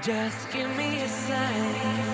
Just give me a sign.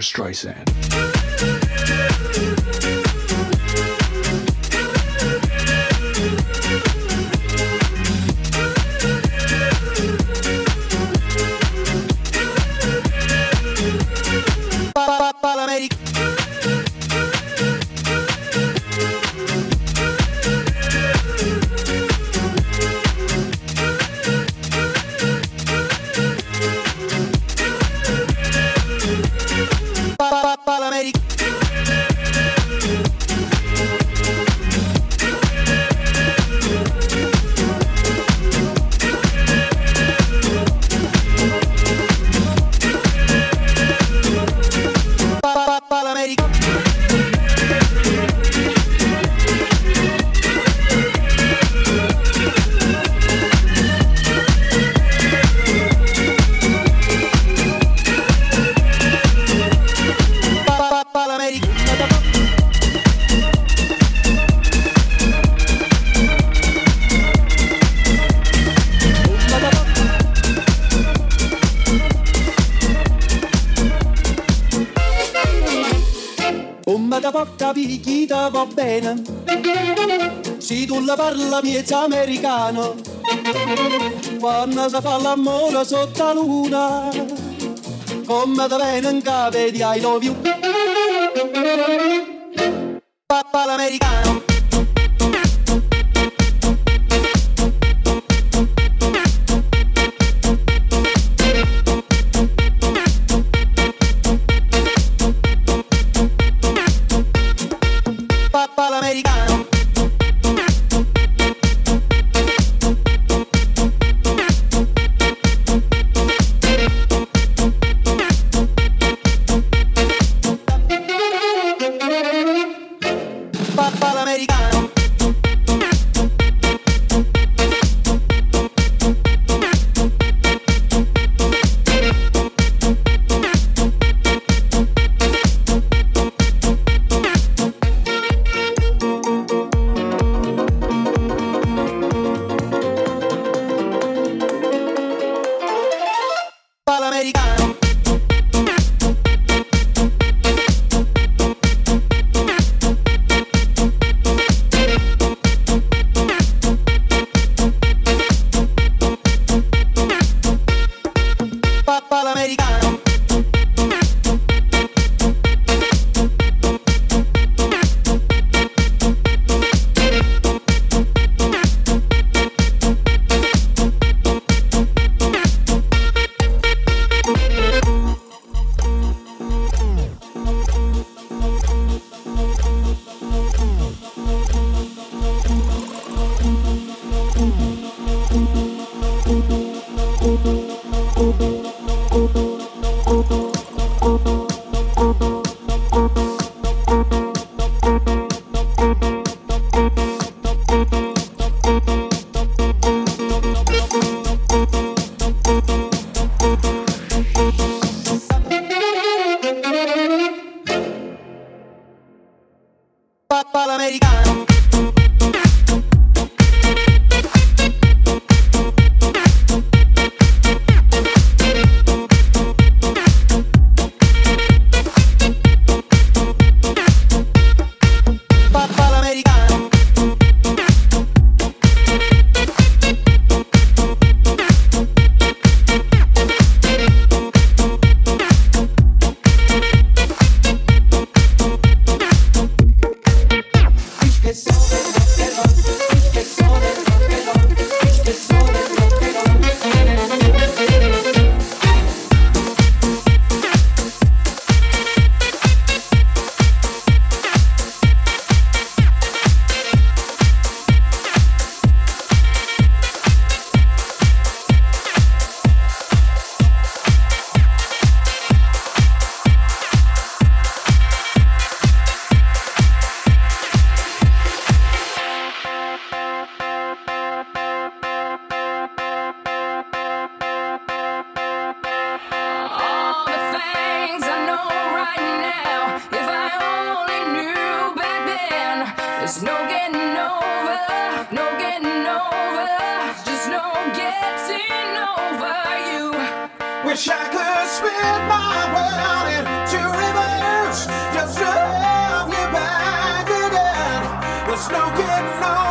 Streisand. Picchita va bene. Se tu la parla miezza americano. Quando si fa l'amore sotto la luna Come da bene in cave di I love you. Papà l'americano no getting over, just no getting over you. Wish I could spin my world into reverse, just to have you back again. There's no getting over,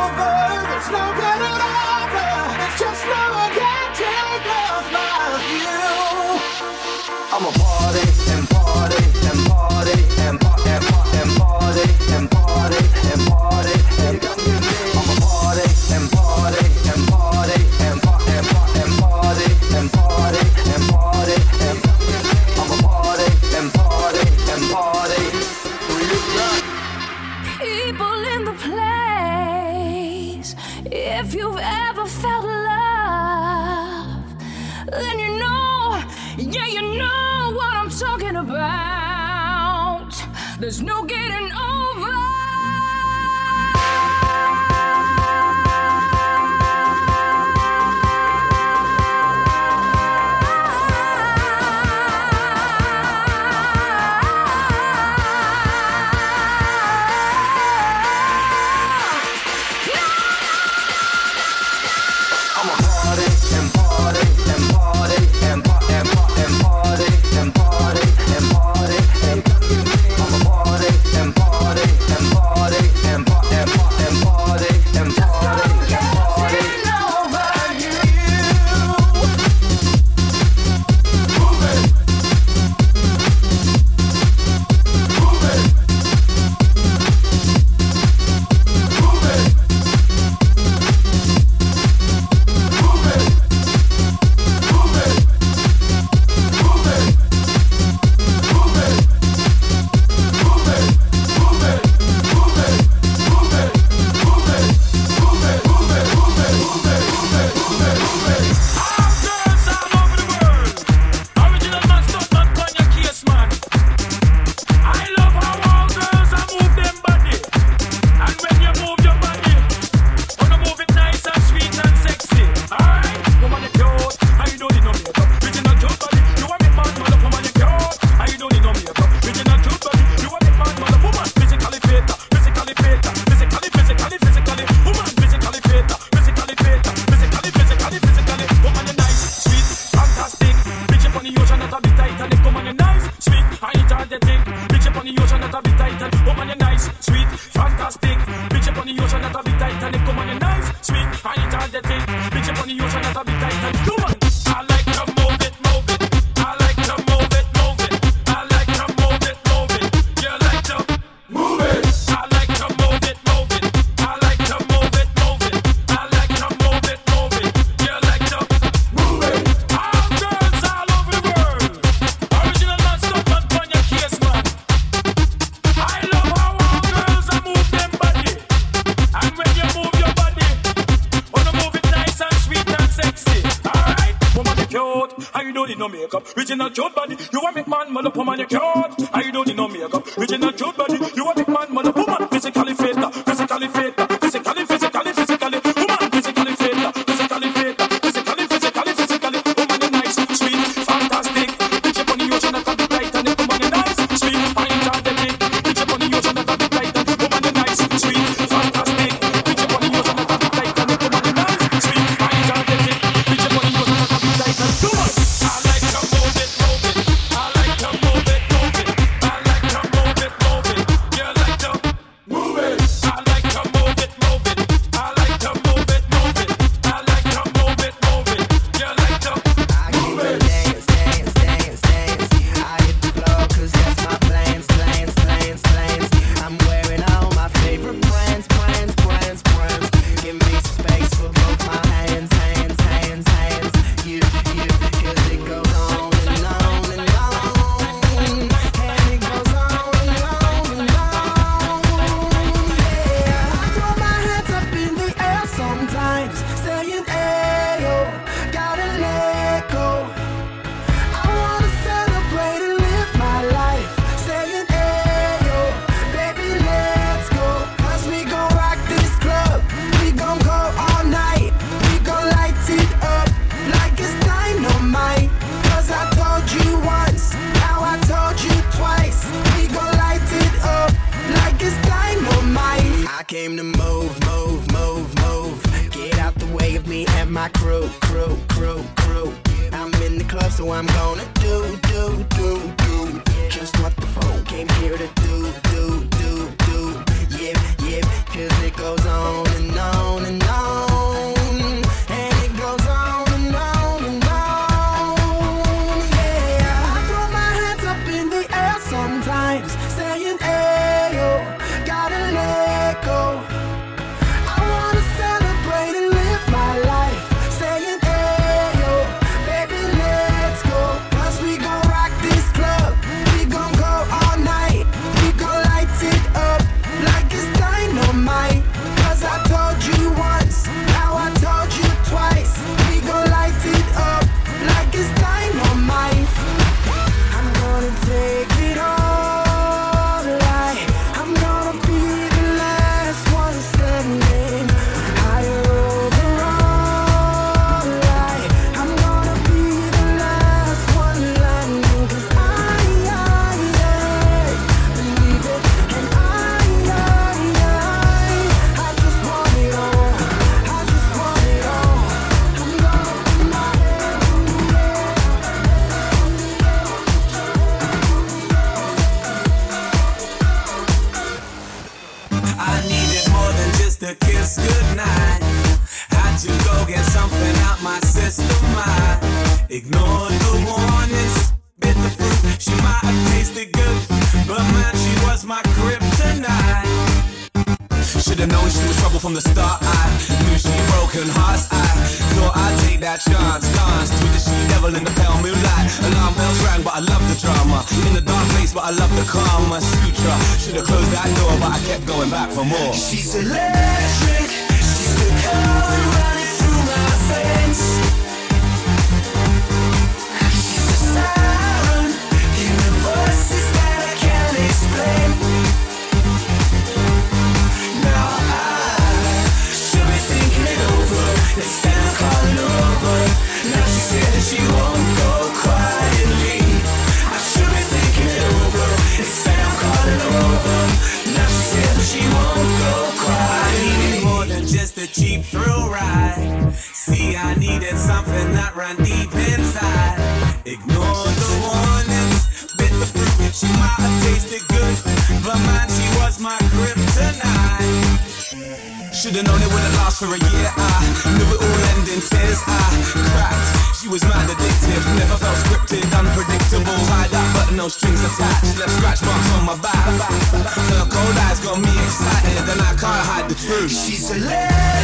no strings attached. Left scratch marks on my back. Her cold eyes got me excited, and I can't hide the truth. She's a lady.